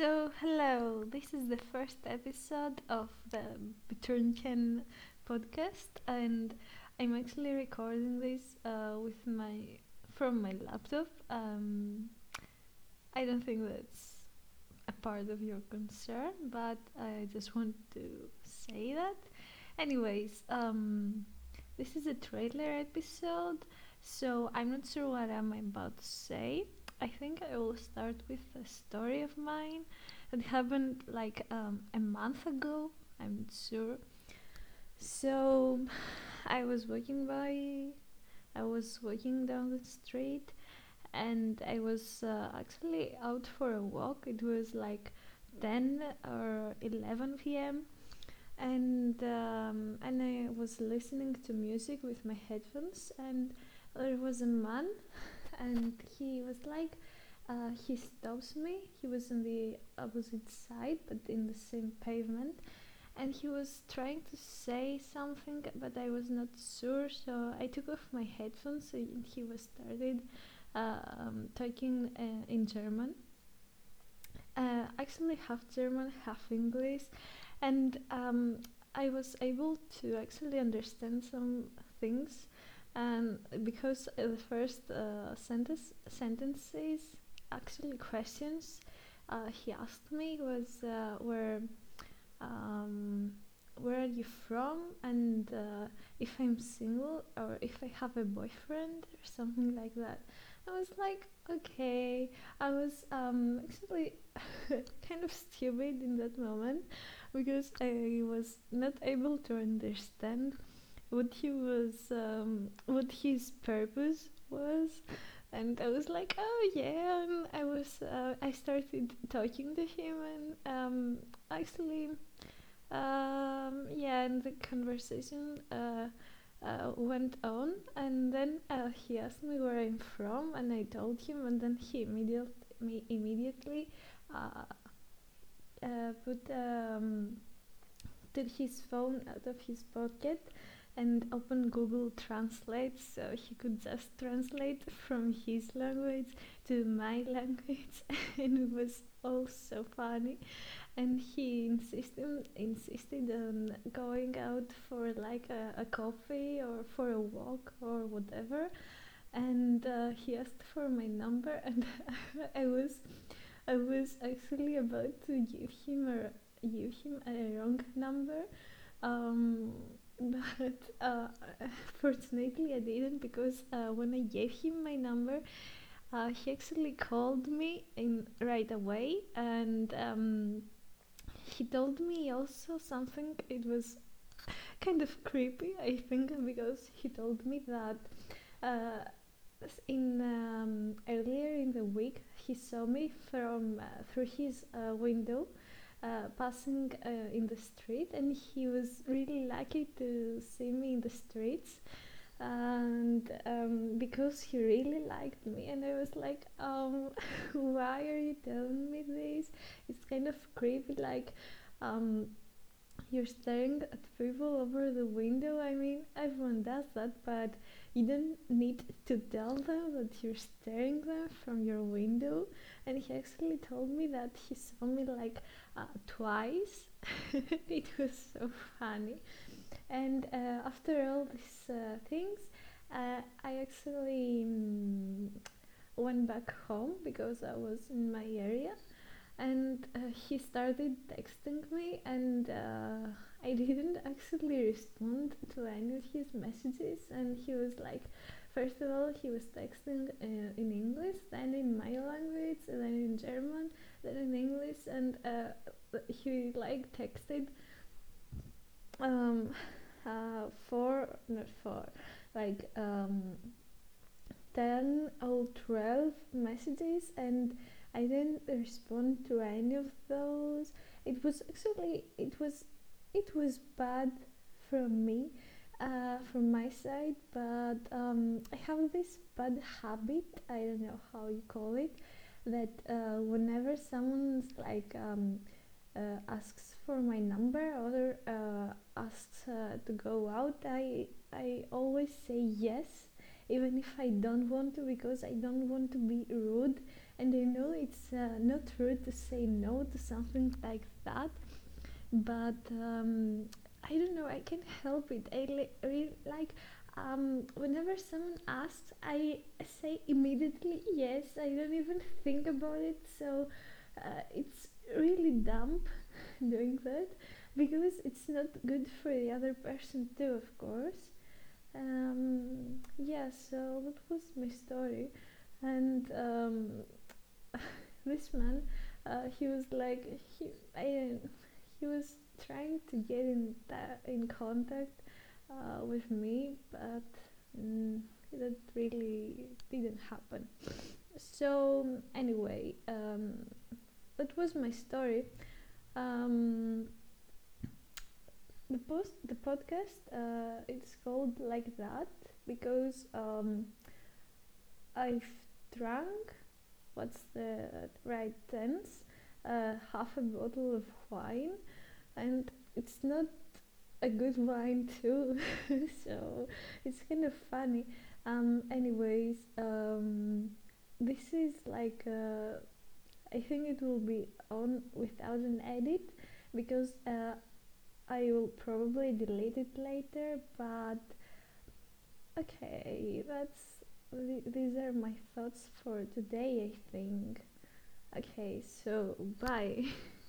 So, hello, this is the first episode of the Biturnchen podcast, and I'm actually recording this uh, with my from my laptop. Um, I don't think that's a part of your concern, but I just want to say that. Anyways, um, this is a trailer episode, so I'm not sure what I'm about to say. I think I will start with a story of mine that happened like um, a month ago. I'm sure. So I was walking by, I was walking down the street, and I was uh, actually out for a walk. It was like 10 or 11 p.m. And um, and I was listening to music with my headphones, and there was a man and he was like uh, he stops me. He was on the opposite side but in the same pavement. And he was trying to say something but i was not sure so i took off my headphones and he was started um, talking uh, in german. Uh, actually half german half english. And um, i was able to actually understand some things and because uh, the first uh, sentence sentences actually questions uh, he asked me was uh, where um, where are you from and uh, if I'm single or if I have a boyfriend or something like that. I was like, okay. I was um, actually kind of stupid in that moment because I was not able to understand what he was um, what his purpose was. And I was like oh yeah. And I was uh, I started talking to him and um, actually um, yeah and the conversation uh, uh, went on. And then uh, he asked me where I'm from and I told him and then he immediately immediately uh, uh, put um, took his phone out of his pocket and open Google Translate so he could just translate from his language to my language. And it was all so funny. And he insisted insisted on going out for like a, a coffee or for a walk or whatever. And uh, he asked for my number and I was I was actually about to give him a give him a wrong number. Um, but uh, fortunately I didn't because uh, when I gave him my number, uh, he actually called me in right away and um, he told me also something. It was kind of creepy, I think, because he told me that uh, in um, earlier in the week he saw me from uh, through his uh, window uh, passing uh, in the street and he was really lucky to see me in the streets. And um, because he really liked me and i was like um, why are you telling me this? It's kind of creepy like um, you're staring at people over the window i mean everyone does that but you don't need to tell them that you're staring them from your window. And he actually told me that he saw me like uh, twice. It was so funny. And uh, after all these uh, things uh, i actually um, went back home because i was in my area and uh, he started texting me and uh, i didn't actually respond to any of his messages. And he was like first of all he was texting uh, in english then in my language then in german then in english. And uh, he like texted um uh, four not four like um 10 or 12 messages. And I didn't respond to any of those. It was actually it was it was bad from me, uh, from my side, but um, I have this bad habit. I don't know how you call it. That uh, whenever someone's like um, uh, asks for my number or uh, asks uh, to go out, I I always say yes, even if I don't want to because I don't want to be rude and I know it's uh, not rude to say no to something like that, but um, I don't know. I can't help it. I li- really like um, whenever someone asks, I say immediately yes. I don't even think about it. So uh, it's really dumb doing that because it's not good for the other person too, of course. Um, yeah, so that was my story, and um, this man, uh, he was like he, I, he was trying to get in that in contact uh, with me, but mm, that really didn't happen. So anyway, um, that was my story. Um, the post, the podcast, uh, it's called like that because um, I've drunk. What's the right tense? Uh, half a bottle of wine, and it's not a good wine too so it's kind of funny um anyways um this is like uh, i think it will be on without an edit because uh, i will probably delete it later but okay that's th- these are my thoughts for today i think. Okay so bye